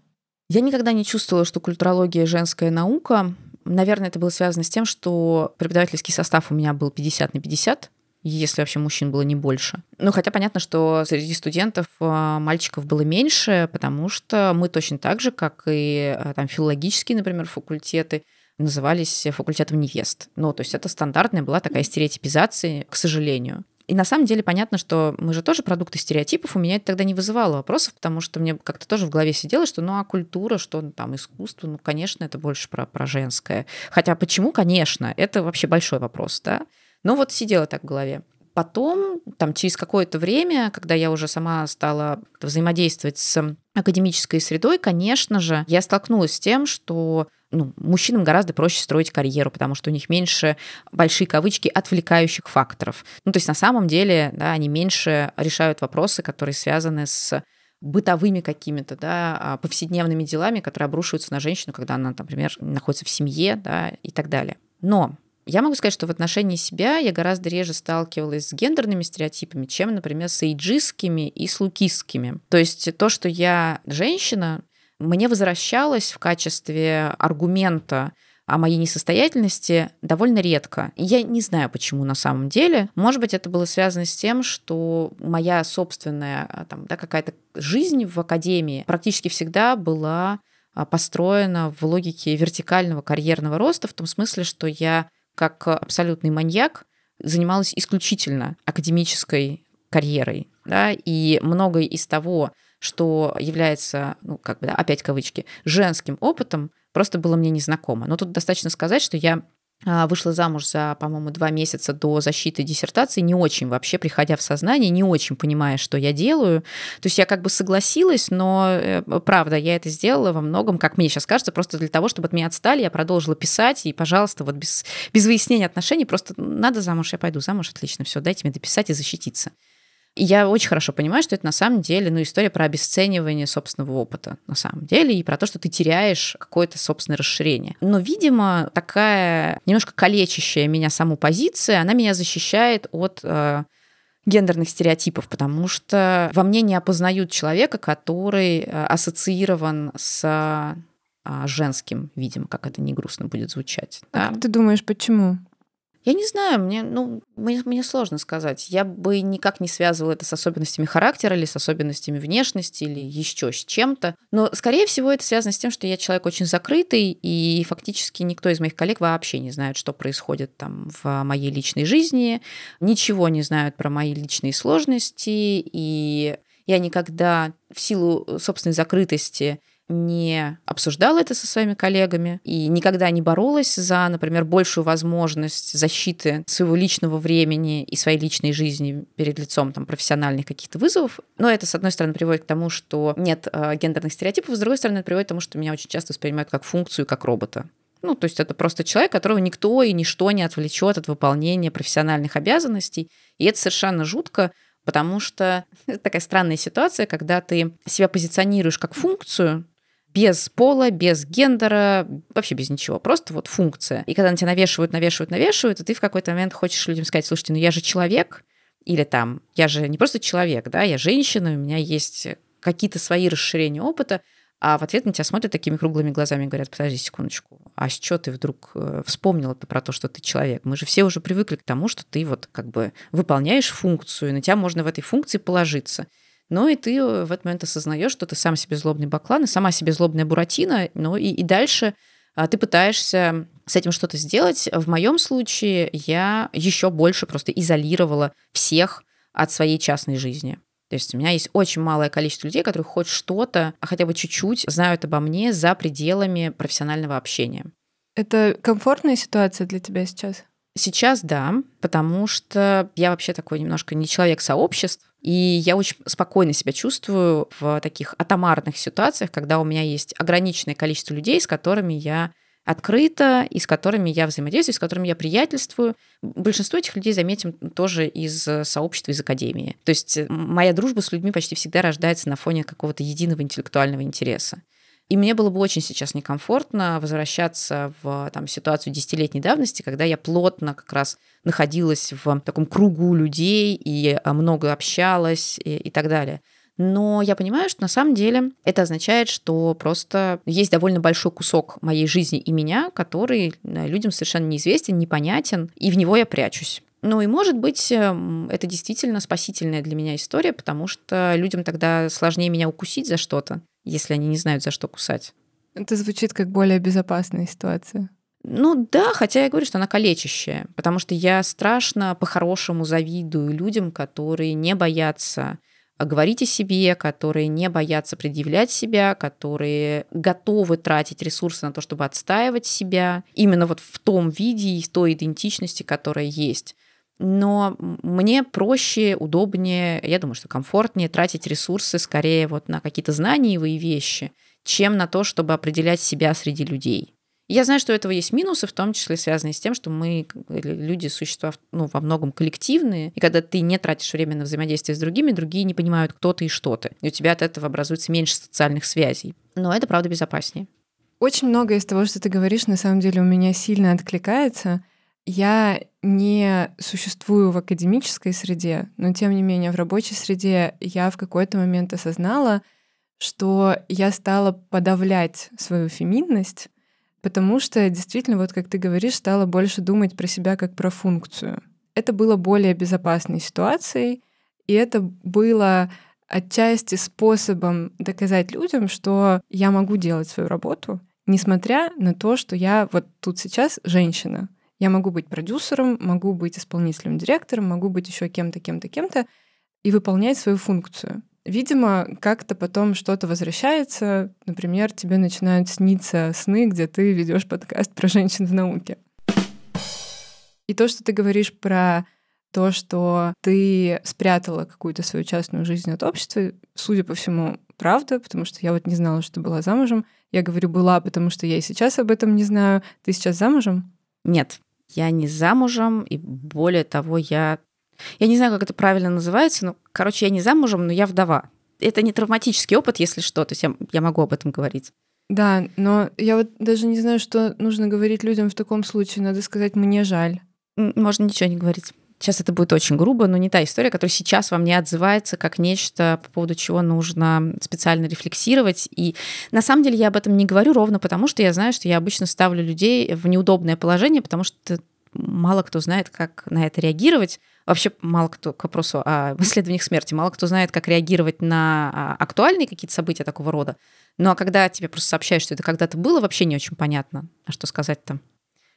Я никогда не чувствовала, что культурология — женская наука. Наверное, это было связано с тем, что преподавательский состав у меня был 50 на 50, если вообще мужчин было не больше. Ну, хотя понятно, что среди студентов а, мальчиков было меньше, потому что мы точно так же, как и а, там филологические, например, факультеты, назывались факультетом невест. Ну, то есть это стандартная была такая стереотипизация, к сожалению. И на самом деле понятно, что мы же тоже продукты стереотипов, у меня это тогда не вызывало вопросов, потому что мне как-то тоже в голове сидело, что ну а культура, что ну, там искусство, ну, конечно, это больше про, про женское. Хотя почему, конечно, это вообще большой вопрос, да. Ну вот сидела так в голове. Потом, там, через какое-то время, когда я уже сама стала взаимодействовать с академической средой, конечно же, я столкнулась с тем, что ну, мужчинам гораздо проще строить карьеру, потому что у них меньше, большие кавычки, отвлекающих факторов. Ну, то есть на самом деле, да, они меньше решают вопросы, которые связаны с бытовыми какими-то, да, а, повседневными делами, которые обрушиваются на женщину, когда она, например, находится в семье, да, и так далее. Но я могу сказать, что в отношении себя я гораздо реже сталкивалась с гендерными стереотипами, чем, например, с эйджистскими и с лукистскими. То есть то, что я женщина, мне возвращалось в качестве аргумента о моей несостоятельности довольно редко. Я не знаю, почему на самом деле. Может быть, это было связано с тем, что моя собственная а, там, да, какая-то жизнь в академии практически всегда была а, построена в логике вертикального карьерного роста, в том смысле, что я как абсолютный маньяк занималась исключительно академической карьерой. Да, и многое из того, что является, ну, как бы, да, опять кавычки, женским опытом, просто было мне незнакомо. Но тут достаточно сказать, что я а, вышла замуж за, по-моему, два месяца до защиты диссертации, не очень вообще, приходя в сознание, не очень понимая, что я делаю. То есть я как бы согласилась, но, э, правда, я это сделала во многом, как мне сейчас кажется, просто для того, чтобы от меня отстали, я продолжила писать, и, пожалуйста, вот без, без выяснения отношений, просто надо замуж, я пойду замуж, отлично, все, дайте мне дописать и защититься. Я очень хорошо понимаю, что это на самом деле ну, история про обесценивание собственного опыта, на самом деле, и про то, что ты теряешь какое-то собственное расширение. Но, видимо, такая немножко калечащая меня саму позиция, она меня защищает от э, гендерных стереотипов, потому что во мне не опознают человека, который э, ассоциирован с э, женским, видимо, как это не грустно будет звучать. А да? как ты думаешь, почему? Я не знаю, мне, ну, мне, мне сложно сказать. Я бы никак не связывала это с особенностями характера или с особенностями внешности или еще с чем-то. Но, скорее всего, это связано с тем, что я человек очень закрытый, и фактически никто из моих коллег вообще не знает, что происходит там в моей личной жизни, ничего не знают про мои личные сложности, и я никогда в силу собственной закрытости не обсуждала это со своими коллегами и никогда не боролась за, например, большую возможность защиты своего личного времени и своей личной жизни перед лицом там, профессиональных каких-то вызовов. Но это, с одной стороны, приводит к тому, что нет э, гендерных стереотипов, с другой стороны, это приводит к тому, что меня очень часто воспринимают как функцию, как робота. Ну, то есть это просто человек, которого никто и ничто не отвлечет от выполнения профессиональных обязанностей. И это совершенно жутко, потому что это такая странная ситуация, когда ты себя позиционируешь как функцию, без пола, без гендера, вообще без ничего, просто вот функция. И когда на тебя навешивают, навешивают, навешивают, и ты в какой-то момент хочешь людям сказать, слушайте, ну я же человек, или там, я же не просто человек, да, я женщина, у меня есть какие-то свои расширения опыта, а в ответ на тебя смотрят такими круглыми глазами и говорят, подожди секундочку, а с чего ты вдруг э, вспомнил это про то, что ты человек? Мы же все уже привыкли к тому, что ты вот как бы выполняешь функцию, и на тебя можно в этой функции положиться. Ну и ты э, в этот момент осознаешь, что ты сам себе злобный баклан и сама себе злобная буратино, ну и, и дальше а, ты пытаешься с этим что-то сделать. В моем случае я еще больше просто изолировала всех от своей частной жизни. То есть у меня есть очень малое количество людей, которые хоть что-то, а хотя бы чуть-чуть знают обо мне за пределами профессионального общения. Это комфортная ситуация для тебя сейчас? Сейчас да, потому что я вообще такой немножко не человек сообществ, и я очень спокойно себя чувствую в таких атомарных ситуациях, когда у меня есть ограниченное количество людей, с которыми я открыто, и с которыми я взаимодействую, с которыми я приятельствую. Большинство этих людей, заметим, тоже из сообщества, из академии. То есть моя дружба с людьми почти всегда рождается на фоне какого-то единого интеллектуального интереса. И мне было бы очень сейчас некомфортно возвращаться в там, ситуацию десятилетней давности, когда я плотно как раз находилась в таком кругу людей и а, много общалась и, и так далее. Но я понимаю, что на самом деле это означает, что просто есть довольно большой кусок моей жизни и меня, который э, людям совершенно неизвестен, непонятен, и в него я прячусь. Ну и, может быть, эм, это действительно спасительная для меня история, потому что людям тогда сложнее меня укусить за что-то если они не знают, за что кусать. Это звучит как более безопасная ситуация. Ну да, хотя я говорю, что она калечащая, потому что я страшно по-хорошему завидую людям, которые не боятся говорить о себе, которые не боятся предъявлять себя, которые готовы тратить ресурсы на то, чтобы отстаивать себя именно вот в том виде и той идентичности, которая есть но мне проще, удобнее, я думаю, что комфортнее тратить ресурсы скорее вот на какие-то знаниевые вещи, чем на то, чтобы определять себя среди людей. Я знаю, что у этого есть минусы, в том числе связанные с тем, что мы, люди, существа ну, во многом коллективные, и когда ты не тратишь время на взаимодействие с другими, другие не понимают, кто ты и что ты. И у тебя от этого образуется меньше социальных связей. Но это, правда, безопаснее. Очень многое из того, что ты говоришь, на самом деле у меня сильно откликается. Я не существую в академической среде, но тем не менее в рабочей среде я в какой-то момент осознала, что я стала подавлять свою феминность, потому что действительно, вот как ты говоришь, стала больше думать про себя как про функцию. Это было более безопасной ситуацией, и это было отчасти способом доказать людям, что я могу делать свою работу, несмотря на то, что я вот тут сейчас женщина. Я могу быть продюсером, могу быть исполнительным директором, могу быть еще кем-то, кем-то, кем-то и выполнять свою функцию. Видимо, как-то потом что-то возвращается. Например, тебе начинают сниться сны, где ты ведешь подкаст про женщин в науке. И то, что ты говоришь про то, что ты спрятала какую-то свою частную жизнь от общества, судя по всему, правда, потому что я вот не знала, что была замужем. Я говорю «была», потому что я и сейчас об этом не знаю. Ты сейчас замужем? Нет, я не замужем, и более того, я я не знаю, как это правильно называется, но, короче, я не замужем, но я вдова. Это не травматический опыт, если что, то есть я, я могу об этом говорить. Да, но я вот даже не знаю, что нужно говорить людям в таком случае. Надо сказать «мне жаль». Можно ничего не говорить. Сейчас это будет очень грубо, но не та история, которая сейчас во мне отзывается как нечто, по поводу чего нужно специально рефлексировать. И на самом деле я об этом не говорю ровно потому, что я знаю, что я обычно ставлю людей в неудобное положение, потому что мало кто знает, как на это реагировать. Вообще мало кто, к вопросу о исследованиях смерти, мало кто знает, как реагировать на а, актуальные какие-то события такого рода. Ну а когда тебе просто сообщают, что это когда-то было, вообще не очень понятно, а что сказать-то.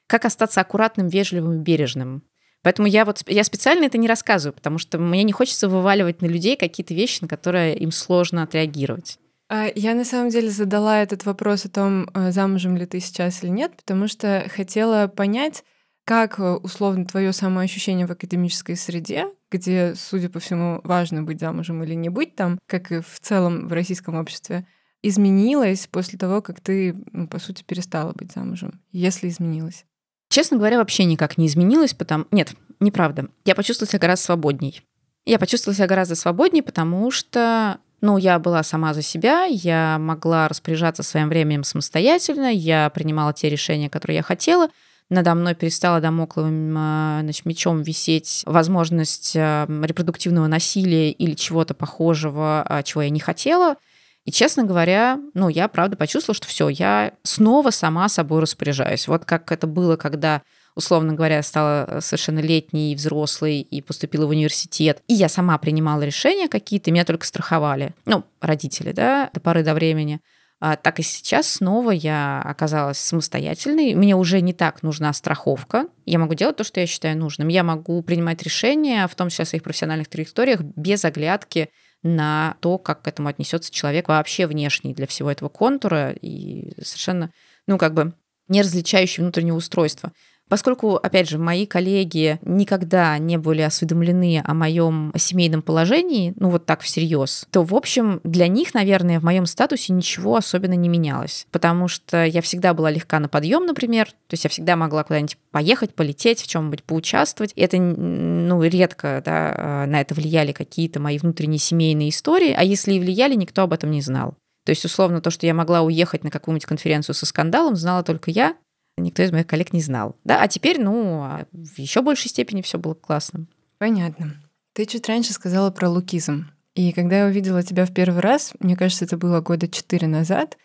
Как остаться аккуратным, вежливым, бережным? Поэтому я вот я специально это не рассказываю, потому что мне не хочется вываливать на людей какие-то вещи, на которые им сложно отреагировать. А, я на самом деле задала этот вопрос о том, э, замужем ли ты сейчас или нет, потому что хотела понять, как э, условно твое самоощущение в академической среде, где, судя по всему, важно быть замужем или не быть там, как и в целом в российском обществе, изменилось после того, как ты, ну, по сути, перестала быть замужем, если изменилось? Честно говоря, вообще никак не изменилось, потому... Нет, неправда. Я почувствовала себя гораздо свободней. Я почувствовала себя гораздо свободней, потому что ну, я была сама за себя, я могла распоряжаться своим временем самостоятельно, я принимала те решения, которые я хотела — надо мной перестала домокловым а, значит, мечом висеть возможность а, репродуктивного насилия или чего-то похожего, а, чего я не хотела. И, честно говоря, ну, я правда почувствовала, что все, я снова сама собой распоряжаюсь. Вот как это было, когда условно говоря, стала совершеннолетней, взрослой и поступила в университет. И я сама принимала решения какие-то, меня только страховали. Ну, родители, да, до поры до времени. А, так и сейчас снова я оказалась самостоятельной. Мне уже не так нужна страховка. Я могу делать то, что я считаю нужным. Я могу принимать решения, в том числе о своих профессиональных траекториях, без оглядки на то, как к этому отнесется человек вообще внешний для всего этого контура и совершенно, ну, как бы не различающий внутреннее устройство. Поскольку, опять же, мои коллеги никогда не были осведомлены о моем семейном положении, ну вот так всерьез, то, в общем, для них, наверное, в моем статусе ничего особенно не менялось. Потому что я всегда была легка на подъем, например, то есть я всегда могла куда-нибудь поехать, полететь, в чем-нибудь поучаствовать. Это, ну, редко да, на это влияли какие-то мои внутренние семейные истории, а если и влияли, никто об этом не знал. То есть, условно, то, что я могла уехать на какую-нибудь конференцию со скандалом, знала только я, никто из моих коллег не знал. Да, а теперь, ну, а в еще большей степени все было классно. Понятно. Ты чуть раньше сказала про лукизм. И когда я увидела тебя в первый раз, мне кажется, это было года четыре назад,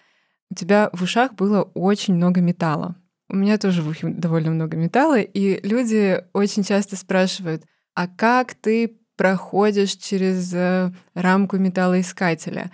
у тебя в ушах было очень много металла. У меня тоже в ухе довольно много металла, и люди очень часто спрашивают, а как ты проходишь через э, рамку металлоискателя?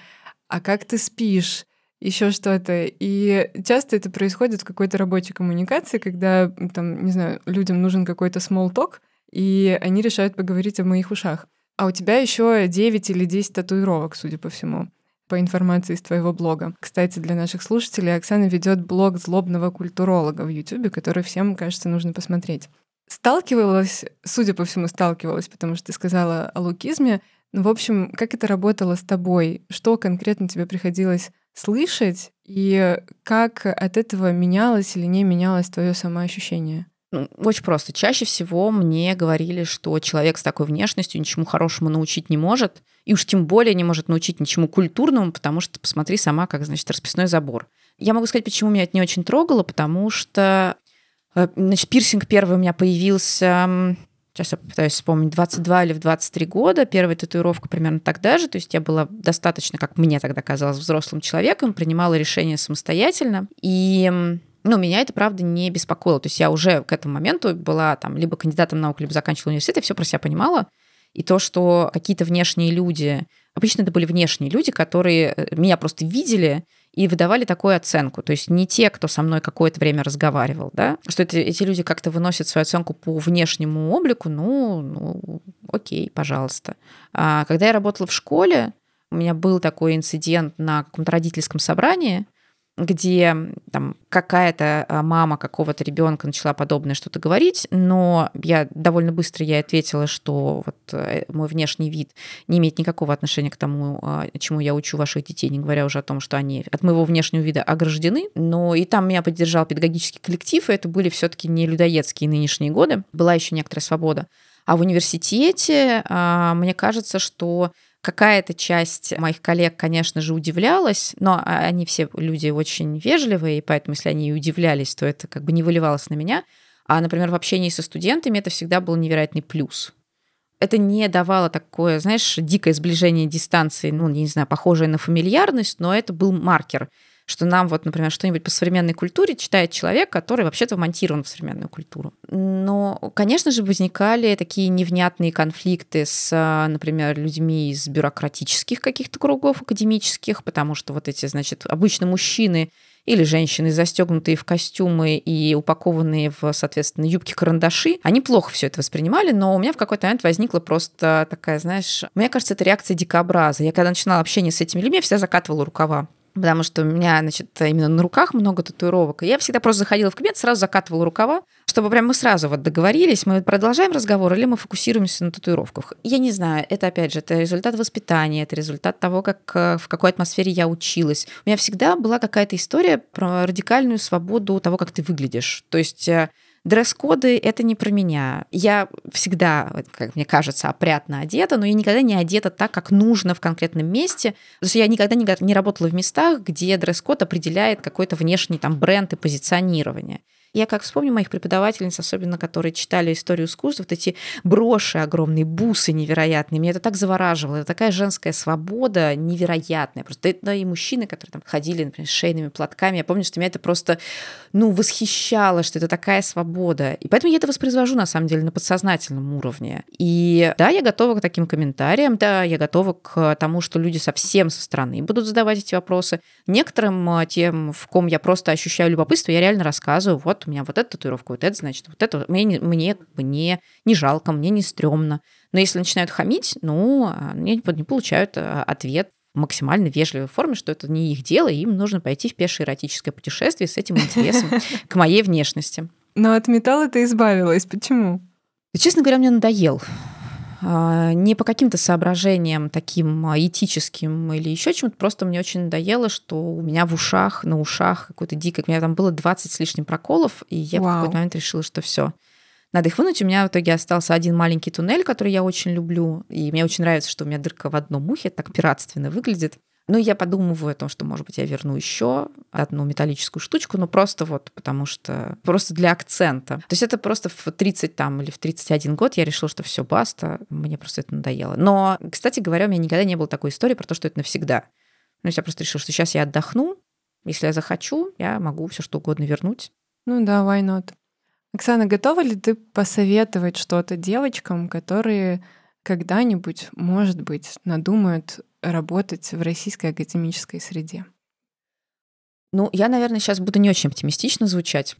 А как ты спишь? Еще что-то. И часто это происходит в какой-то рабочей коммуникации, когда, там, не знаю, людям нужен какой-то small talk, и они решают поговорить о моих ушах. А у тебя еще 9 или 10 татуировок, судя по всему, по информации из твоего блога. Кстати, для наших слушателей Оксана ведет блог злобного культуролога в YouTube, который всем, кажется, нужно посмотреть. Сталкивалась, судя по всему, сталкивалась, потому что ты сказала о лукизме. Ну, в общем, как это работало с тобой? Что конкретно тебе приходилось слышать, и как от этого менялось или не менялось твое самоощущение? Ну, очень просто. Чаще всего мне говорили, что человек с такой внешностью ничему хорошему научить не может, и уж тем более не может научить ничему культурному, потому что посмотри сама, как, значит, расписной забор. Я могу сказать, почему меня это не очень трогало, потому что, э, значит, пирсинг первый у меня появился сейчас я попытаюсь вспомнить, 22 или в 23 года, первая татуировка примерно тогда же, то есть я была достаточно, как мне тогда казалось, взрослым человеком, принимала решения самостоятельно, и ну, меня это, правда, не беспокоило. То есть я уже к этому моменту была там либо кандидатом наук, либо заканчивала университет, я все про себя понимала. И то, что какие-то внешние люди, обычно это были внешние люди, которые э, меня просто видели и выдавали такую оценку. То есть не те, кто со мной какое-то время разговаривал, да, что это, эти люди как-то выносят свою оценку по внешнему облику, ну, ну окей, пожалуйста. А когда я работала в школе, у меня был такой инцидент на каком-то родительском собрании, где там какая-то а, мама какого-то ребенка начала подобное что-то говорить, но я довольно быстро ей ответила, что вот э, мой внешний вид не имеет никакого отношения к тому, а, чему я учу ваших детей, не говоря уже о том, что они от моего внешнего вида ограждены. Но и там меня поддержал педагогический коллектив, и это были все-таки не людоедские нынешние годы, была еще некоторая свобода. А в университете, а, мне кажется, что Какая-то часть моих коллег, конечно же, удивлялась, но они все люди очень вежливые, и поэтому, если они и удивлялись, то это как бы не выливалось на меня. А, например, в общении со студентами это всегда был невероятный плюс. Это не давало такое, знаешь, дикое сближение дистанции, ну, не знаю, похожее на фамильярность, но это был маркер – что нам вот, например, что-нибудь по современной культуре читает человек, который вообще-то вмонтирован в современную культуру. Но, конечно же, возникали такие невнятные конфликты с, например, людьми из бюрократических каких-то кругов академических, потому что вот эти, значит, обычно мужчины или женщины, застегнутые в костюмы и упакованные в, соответственно, юбки-карандаши, они плохо все это воспринимали, но у меня в какой-то момент возникла просто такая, знаешь, мне кажется, это реакция дикобраза. Я когда начинала общение с этими людьми, я всегда закатывала рукава потому что у меня, значит, именно на руках много татуировок. И я всегда просто заходила в кабинет, сразу закатывала рукава, чтобы прям мы сразу вот договорились, мы продолжаем разговор или мы фокусируемся на татуировках. Я не знаю, это опять же, это результат воспитания, это результат того, как, э, в какой атмосфере я училась. У меня всегда была какая-то история про радикальную свободу того, как ты выглядишь. То есть э, Дресс-коды — это не про меня. Я всегда, как мне кажется, опрятно одета, но я никогда не одета так, как нужно в конкретном месте. То есть я никогда не, работала в местах, где дресс-код определяет какой-то внешний там бренд и позиционирование. Я как вспомню моих преподавательниц, особенно которые читали историю искусства, вот эти броши огромные, бусы невероятные, меня это так завораживало. Это такая женская свобода невероятная. Просто это и мужчины, которые там ходили, например, с шейными платками. Я помню, что меня это просто, ну, восхищало, что это такая свобода. И поэтому я это воспроизвожу, на самом деле, на подсознательном уровне. И да, я готова к таким комментариям, да, я готова к тому, что люди совсем со стороны будут задавать эти вопросы. Некоторым а, тем, в ком я просто ощущаю любопытство, я реально рассказываю, вот у меня вот эта татуировка, вот это, значит, вот это. Мне, не, мне бы не, жалко, мне не стрёмно. Но если начинают хамить, ну, они не получают а, ответ в максимально вежливой форме, что это не их дело, и им нужно пойти в пешее эротическое путешествие с этим интересом к моей внешности. Но от металла ты избавилась. Почему? Честно говоря, мне надоел. А, не по каким-то соображениям таким а, этическим или еще чему-то, просто мне очень надоело, что у меня в ушах, на ушах какой-то дикой, у меня там было 20 с лишним проколов, и я Вау. в какой-то момент решила, что все, надо их вынуть. У меня в итоге остался один маленький туннель, который я очень люблю, и мне очень нравится, что у меня дырка в одном ухе, так пиратственно выглядит. Ну, я подумываю о том, что, может быть, я верну еще одну металлическую штучку, ну, просто вот потому что... Просто для акцента. То есть это просто в 30 там или в 31 год я решила, что все, баста, мне просто это надоело. Но, кстати говоря, у меня никогда не было такой истории про то, что это навсегда. Ну, я просто решила, что сейчас я отдохну, если я захочу, я могу все что угодно вернуть. Ну да, why not? Оксана, готова ли ты посоветовать что-то девочкам, которые когда-нибудь, может быть, надумают работать в российской академической среде? Ну, я, наверное, сейчас буду не очень оптимистично звучать.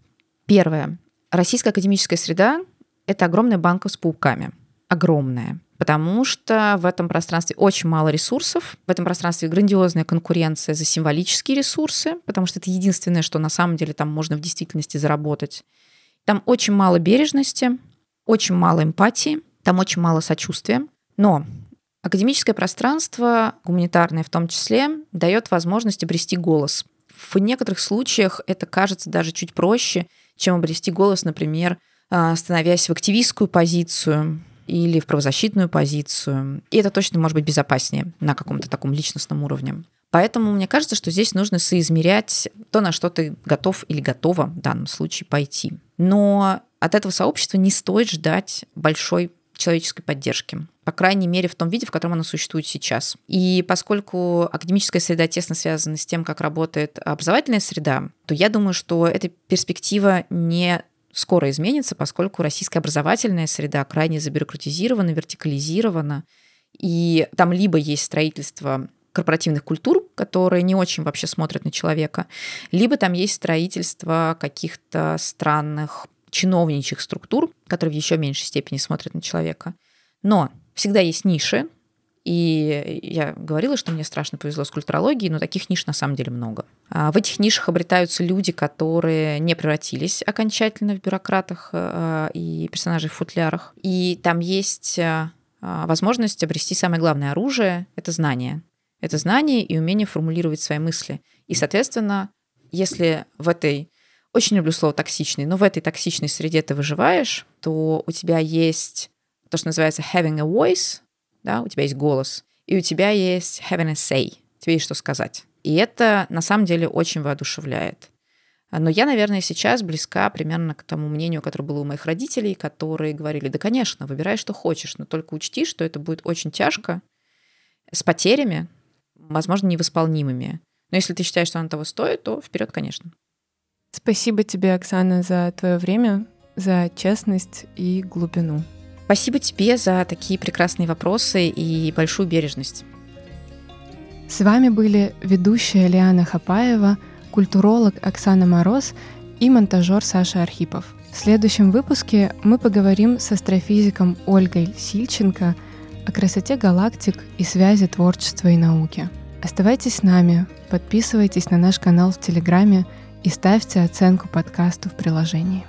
Первое. Российская академическая среда — это огромная банка с пауками. Огромная. Потому что в этом пространстве очень мало ресурсов, в этом пространстве грандиозная конкуренция за символические ресурсы, потому что это единственное, что на самом деле там можно в действительности заработать. Там очень мало бережности, очень мало эмпатии, там очень мало сочувствия. Но Академическое пространство, гуманитарное в том числе, дает возможность обрести голос. В некоторых случаях это кажется даже чуть проще, чем обрести голос, например, а, становясь в активистскую позицию или в правозащитную позицию. И это точно может быть безопаснее на каком-то таком личностном уровне. Поэтому мне кажется, что здесь нужно соизмерять то, на что ты готов или готова в данном случае пойти. Но от этого сообщества не стоит ждать большой человеческой поддержки. По крайней мере, в том виде, в котором она существует сейчас. И поскольку академическая среда тесно связана с тем, как работает образовательная среда, то я думаю, что эта перспектива не скоро изменится, поскольку российская образовательная среда крайне забюрократизирована, вертикализирована, и там либо есть строительство корпоративных культур, которые не очень вообще смотрят на человека, либо там есть строительство каких-то странных чиновничьих структур, которые в еще меньшей степени смотрят на человека. Но всегда есть ниши, и я говорила, что мне страшно повезло с культурологией, но таких ниш на самом деле много. А в этих нишах обретаются люди, которые не превратились окончательно в бюрократах э, и персонажей в футлярах. И там есть э, возможность обрести самое главное оружие — это знание. Это знание и умение формулировать свои мысли. И, соответственно, если в этой очень люблю слово токсичный, но в этой токсичной среде ты выживаешь, то у тебя есть то, что называется having a voice, да, у тебя есть голос, и у тебя есть having a say, тебе есть что сказать. И это на самом деле очень воодушевляет. Но я, наверное, сейчас близка примерно к тому мнению, которое было у моих родителей, которые говорили, да, конечно, выбирай, что хочешь, но только учти, что это будет очень тяжко, с потерями, возможно, невосполнимыми. Но если ты считаешь, что оно того стоит, то вперед, конечно. Спасибо тебе, Оксана, за твое время, за честность и глубину. Спасибо тебе за такие прекрасные вопросы и большую бережность. С вами были ведущая Лиана Хапаева, культуролог Оксана Мороз и монтажер Саша Архипов. В следующем выпуске мы поговорим с астрофизиком Ольгой Сильченко о красоте галактик и связи творчества и науки. Оставайтесь с нами, подписывайтесь на наш канал в Телеграме – и ставьте оценку подкасту в приложении.